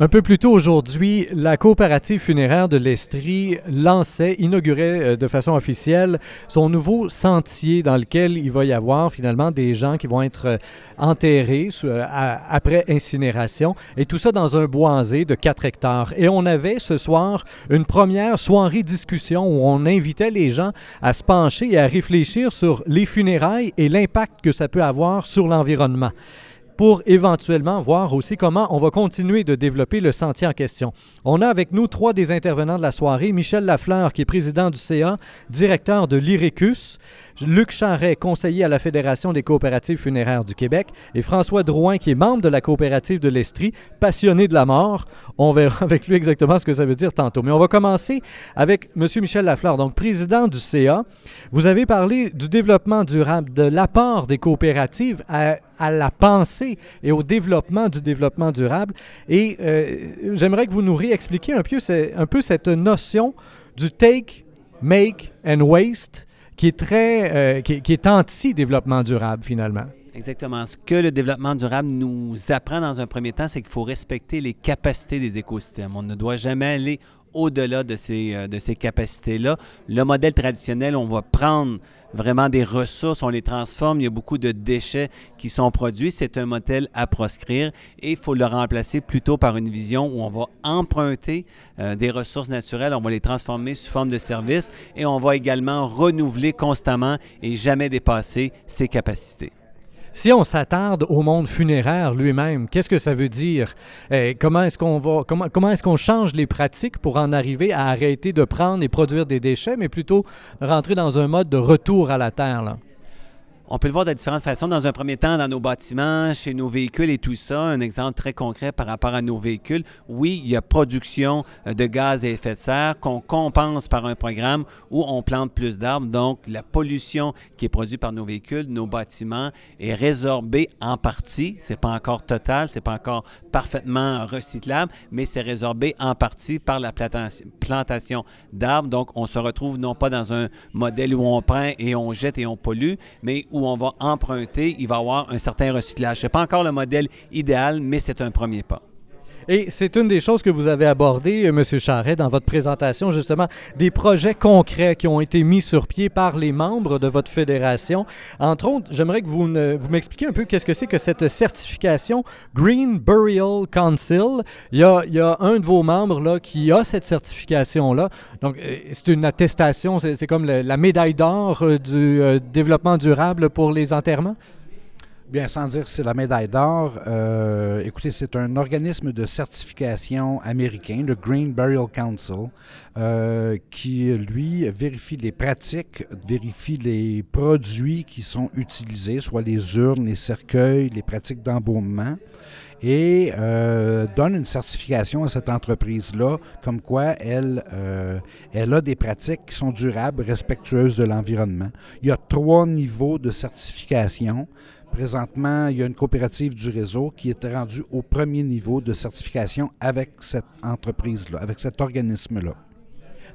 Un peu plus tôt aujourd'hui, la coopérative funéraire de l'Estrie lançait, inaugurait euh, de façon officielle son nouveau sentier dans lequel il va y avoir finalement des gens qui vont être euh, enterrés euh, après incinération et tout ça dans un boisé de 4 hectares. Et on avait ce soir une première soirée discussion où on invitait les gens à se pencher et à réfléchir sur les funérailles et l'impact que ça peut avoir sur l'environnement pour éventuellement voir aussi comment on va continuer de développer le sentier en question. On a avec nous trois des intervenants de la soirée. Michel Lafleur, qui est président du CA, directeur de l'IRECUS, Luc Charret, conseiller à la Fédération des coopératives funéraires du Québec, et François Drouin, qui est membre de la coopérative de l'Estrie, passionné de la mort. On verra avec lui exactement ce que ça veut dire tantôt. Mais on va commencer avec M. Michel Lafleur, donc président du CA. Vous avez parlé du développement durable, de l'apport des coopératives à, la pensée et au développement du développement durable. Et euh, j'aimerais que vous nous réexpliquiez un peu, un peu cette notion du take, make and waste qui est très, euh, qui, est anti-développement durable finalement. Exactement. Ce que le développement durable nous apprend dans un premier temps, c'est qu'il faut respecter les capacités des écosystèmes. On ne doit jamais aller au-delà de ces, euh, de ces capacités-là. Le modèle traditionnel, on va prendre vraiment des ressources, on les transforme, il y a beaucoup de déchets qui sont produits. C'est un modèle à proscrire et il faut le remplacer plutôt par une vision où on va emprunter euh, des ressources naturelles, on va les transformer sous forme de services et on va également renouveler constamment et jamais dépasser ses capacités. Si on s'attarde au monde funéraire lui-même, qu'est-ce que ça veut dire? Eh, comment est-ce qu'on va, comment, comment est-ce qu'on change les pratiques pour en arriver à arrêter de prendre et produire des déchets, mais plutôt rentrer dans un mode de retour à la terre? On peut le voir de différentes façons. Dans un premier temps, dans nos bâtiments, chez nos véhicules et tout ça. Un exemple très concret par rapport à nos véhicules. Oui, il y a production euh, de gaz à effet de serre qu'on compense par un programme où on plante plus d'arbres. Donc, la pollution qui est produite par nos véhicules, nos bâtiments, est résorbée en partie. C'est pas encore total, c'est pas encore parfaitement recyclable, mais c'est résorbé en partie par la plantation d'arbres. Donc, on se retrouve non pas dans un modèle où on prend et on jette et on pollue, mais où où on va emprunter, il va y avoir un certain recyclage. Ce n'est pas encore le modèle idéal, mais c'est un premier pas. Et c'est une des choses que vous avez abordées, euh, M. Charret, dans votre présentation, justement, des projets concrets qui ont été mis sur pied par les membres de votre fédération. Entre autres, j'aimerais que vous, vous m'expliquiez un peu qu'est-ce que c'est que cette certification Green Burial Council. Il y a, un de vos membres là, qui a cette certification-là. Donc, euh, c'est une attestation, c'est comme la médaille d'or euh, du développement durable pour les enterrements? Bien, sans dire que c'est la médaille d'or, euh, écoutez, c'est un organisme de certification américain, le Green Burial Council, euh, qui, lui, vérifie les pratiques, vérifie les produits qui sont utilisés, soit les urnes, les cercueils, les pratiques d'embaumement, et euh, donne une certification à cette entreprise-là, comme quoi elle, elle a des pratiques qui sont durables, respectueuses de l'environnement. Il y a trois niveaux de certification. Présentement, il y a une coopérative du réseau qui est rendue au premier niveau de certification avec cette entreprise-là, avec cet organisme-là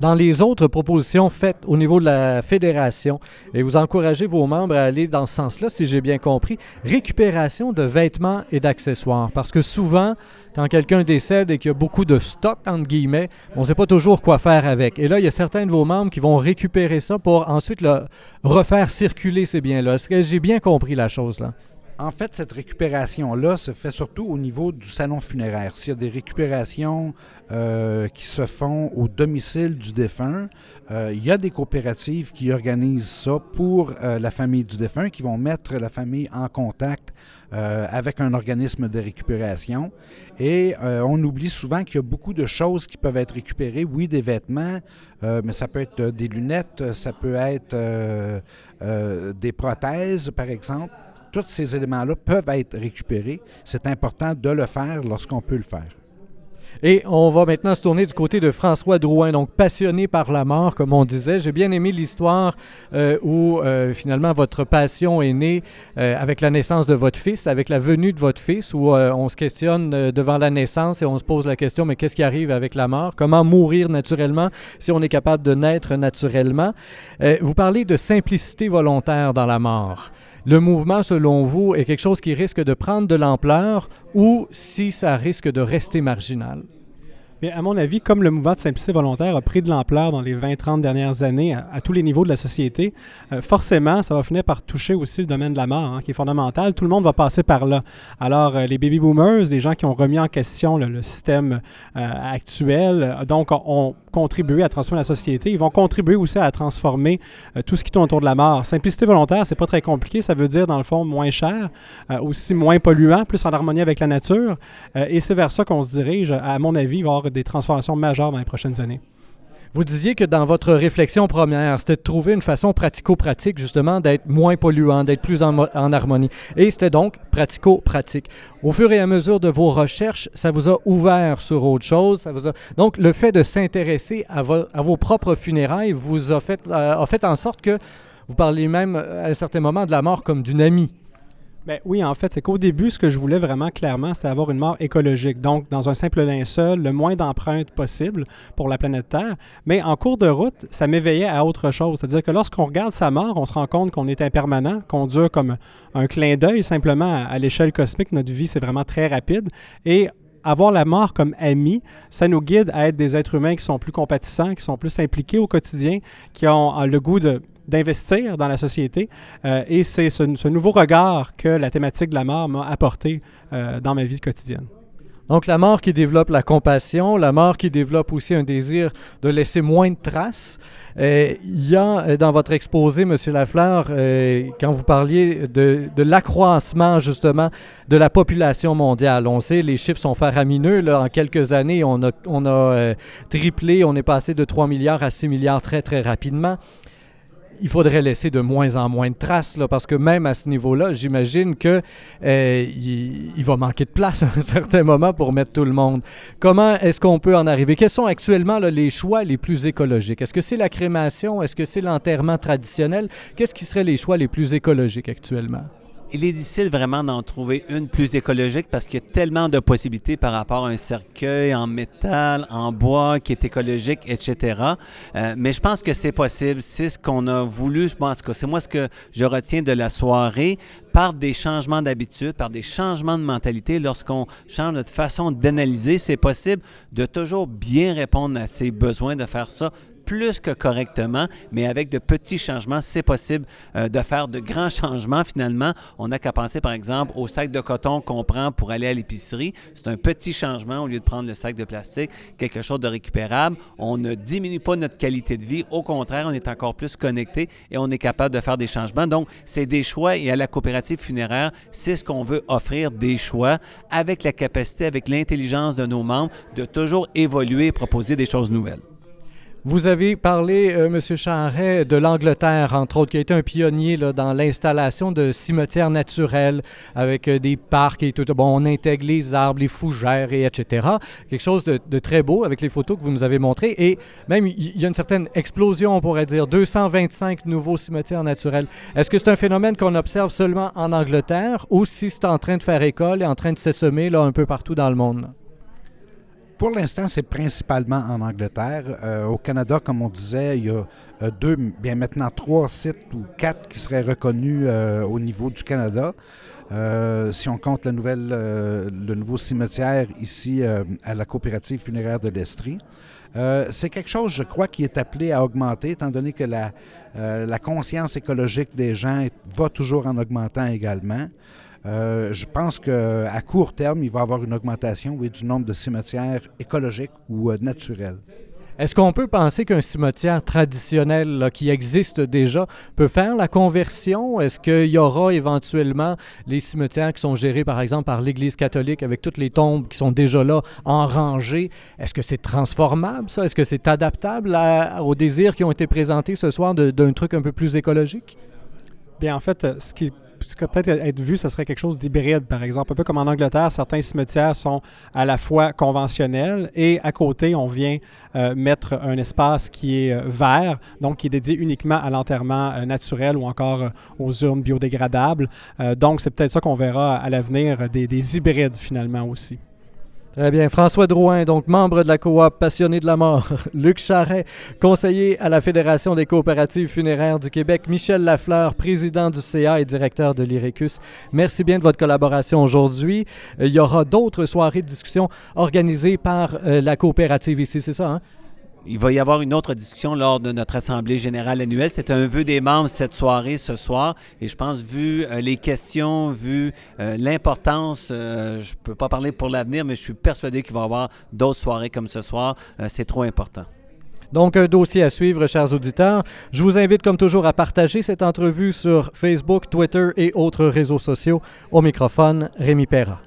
dans les autres propositions faites au niveau de la fédération, et vous encouragez vos membres à aller dans ce sens-là, si j'ai bien compris, récupération de vêtements et d'accessoires. Parce que souvent, quand quelqu'un décède et qu'il y a beaucoup de stock, entre guillemets, on ne sait pas toujours quoi faire avec. Et là, il y a certains de vos membres qui vont récupérer ça pour ensuite le refaire circuler ces biens-là. Est-ce que j'ai bien compris la chose là? En fait, cette récupération-là se fait surtout au niveau du salon funéraire. S'il y a des récupérations euh, qui se font au domicile du défunt, euh, il y a des coopératives qui organisent ça pour euh, la famille du défunt, qui vont mettre la famille en contact avec un organisme de récupération. Et on oublie souvent qu'il y a beaucoup de choses qui peuvent être récupérées. Oui, des vêtements, mais ça peut être des lunettes, ça peut être des prothèses, par exemple tous ces éléments-là peuvent être récupérés. C'est important de le faire lorsqu'on peut le faire. Et on va maintenant se tourner du côté de François Drouin, donc passionné par la mort, comme on disait. J'ai bien aimé l'histoire euh, où euh, finalement votre passion est née euh, avec la naissance de votre fils, avec la venue de votre fils, où on se questionne devant la naissance et on se pose la question, mais qu'est-ce qui arrive avec la mort? Comment mourir naturellement si on est capable de naître naturellement? vous parlez de simplicité volontaire dans la mort. Le mouvement, selon vous, est quelque chose qui risque de prendre de l'ampleur ou si ça risque de rester marginal? Mais à mon avis, comme le mouvement de simplicité volontaire a pris de l'ampleur dans les 20-30 dernières années à, tous les niveaux de la société, euh, forcément, ça va finir par toucher aussi le domaine de la mort, hein, qui est fondamental. Tout le monde va passer par là. Alors, euh, les baby boomers, les gens qui ont remis en question le, système euh, actuel, donc ont contribué à transformer la société, ils vont contribuer aussi à transformer tout ce qui tourne autour de la mort. Simplicité volontaire, c'est pas très compliqué. Ça veut dire, dans le fond, moins cher, aussi moins polluant, plus en harmonie avec la nature. et c'est vers ça qu'on se dirige. À mon avis, il va y avoir des transformations majeures dans les prochaines années. Vous disiez que dans votre réflexion première, c'était de trouver une façon pratico-pratique, justement, d'être moins polluant, d'être plus en, harmonie. Et c'était donc pratico-pratique. Au fur et à mesure de vos recherches, ça vous a ouvert sur autre chose. Donc, le fait de s'intéresser à, vos propres funérailles vous a fait, euh, fait en sorte que vous parliez même à un certain moment de la mort comme d'une amie. Bien, oui, en fait, c'est qu'au début, ce que je voulais vraiment clairement, c'est avoir une mort écologique. Donc, dans un simple linceul, le moins d'empreintes possible pour la planète Terre. Mais en cours de route, ça m'éveillait à autre chose. C'est-à-dire que lorsqu'on regarde sa mort, on se rend compte qu'on est impermanent, qu'on dure comme un clin d'œil simplement à l'échelle cosmique. Notre vie, c'est vraiment très rapide. Et avoir la mort comme ami, ça nous guide à être des êtres humains qui sont plus compatissants, qui sont plus impliqués au quotidien, qui ont le goût de d'investir dans la société. Euh, et c'est ce, nouveau regard que la thématique de la mort m'a apporté euh, dans ma vie quotidienne. Donc la mort qui développe la compassion, la mort qui développe aussi un désir de laisser moins de traces. Euh, il y a dans votre exposé, M. Lafleur, quand vous parliez de, l'accroissement justement de la population mondiale, on sait les chiffres sont faramineux. En quelques années, on a triplé, on est passé de 3 milliards à 6 milliards très très rapidement il faudrait laisser de moins en moins de traces, parce que même à ce niveau-là, j'imagine qu'il euh, il, va manquer de place à un certain moment pour mettre tout le monde. Comment est-ce qu'on peut en arriver? Quels sont actuellement les choix les plus écologiques? Est-ce que c'est la crémation? Est-ce que c'est l'enterrement traditionnel? Qu'est-ce qui seraient les choix les plus écologiques actuellement? Il est difficile vraiment d'en trouver une plus écologique parce qu'il y a tellement de possibilités par rapport à un cercueil en métal, en bois, qui est écologique, etc. Euh, mais je pense que c'est possible. C'est ce qu'on a voulu. Je pense que c'est moi ce que je retiens de la soirée par des changements d'habitude, par des changements de mentalité. Lorsqu'on change notre façon d'analyser, c'est possible de toujours bien répondre à ses besoins, de faire ça plus que correctement, mais avec de petits changements, c'est possible euh, de faire de grands changements finalement. On n'a qu'à penser par exemple au sac de coton qu'on prend pour aller à l'épicerie. C'est un petit changement au lieu de prendre le sac de plastique, quelque chose de récupérable. On ne diminue pas notre qualité de vie. Au contraire, on est encore plus connecté et on est capable de faire des changements. Donc, c'est des choix et à la coopérative funéraire, c'est ce qu'on veut offrir des choix avec la capacité, avec l'intelligence de nos membres de toujours évoluer et proposer des choses nouvelles. Vous avez parlé, euh, M. Charret, de l'Angleterre, entre autres, qui a été un pionnier là, dans l'installation de cimetières naturels avec euh, des parcs et tout. Bon, on intègre les arbres, les fougères et etc. Quelque chose de, très beau avec les photos que vous nous avez montrées. Et même, il y a une certaine explosion, on pourrait dire, 225 nouveaux cimetières naturels. Est-ce que c'est un phénomène qu'on observe seulement en Angleterre ou si c'est en train de faire école et en train de s'essaimer là, un peu partout dans le monde? Pour l'instant, c'est principalement en Angleterre. Euh, au Canada, comme on disait, il y a euh, deux, bien maintenant trois sites ou quatre qui seraient reconnus euh, au niveau du Canada. si on compte le nouveau cimetière ici à la coopérative funéraire de l'Estrie. c'est quelque chose, je crois, qui est appelé à augmenter, étant donné que la, la conscience écologique des gens va toujours en augmentant également. Euh, je pense qu'à court terme, il va y avoir une augmentation du nombre de cimetières écologiques ou euh, naturels. Est-ce qu'on peut penser qu'un cimetière traditionnel qui existe déjà peut faire la conversion? Est-ce qu'il y aura éventuellement les cimetières qui sont gérés, par exemple, par l'Église catholique avec toutes les tombes qui sont déjà là en rangée? Est-ce que c'est transformable, ça? Est-ce que c'est adaptable aux désirs qui ont été présentés ce soir d'un truc un peu plus écologique? Bien, en fait, ce qui peut-être être vu, ce serait quelque chose d'hybride, par exemple. Un peu comme en Angleterre, certains cimetières sont à la fois conventionnels et à côté, on vient euh, mettre un espace qui est euh, vert, donc qui est dédié uniquement à l'enterrement euh, naturel ou encore aux urnes biodégradables. donc, c'est peut-être ça qu'on verra à l'avenir, des hybrides finalement aussi. Très bien. François Drouin, donc membre de la coop passionné de la mort. Luc Charret, conseiller à la Fédération des coopératives funéraires du Québec. Michel Lafleur, président du CA et directeur de l'IRECUS. Merci bien de votre collaboration aujourd'hui. Euh, il y aura d'autres soirées de discussion organisées par euh, la coopérative ici, c'est ça, hein? Il va y avoir une autre discussion lors de notre Assemblée générale annuelle. C'est un vœu des membres cette soirée, ce soir. Et je pense, vu euh, les questions, vu euh, l'importance, euh, je ne peux pas parler pour l'avenir, mais je suis persuadé qu'il va y avoir d'autres soirées comme ce soir. C'est trop important. Donc, un dossier à suivre, chers auditeurs. Je vous invite, comme toujours, à partager cette entrevue sur Facebook, Twitter et autres réseaux sociaux. Au microphone, Rémi Perra.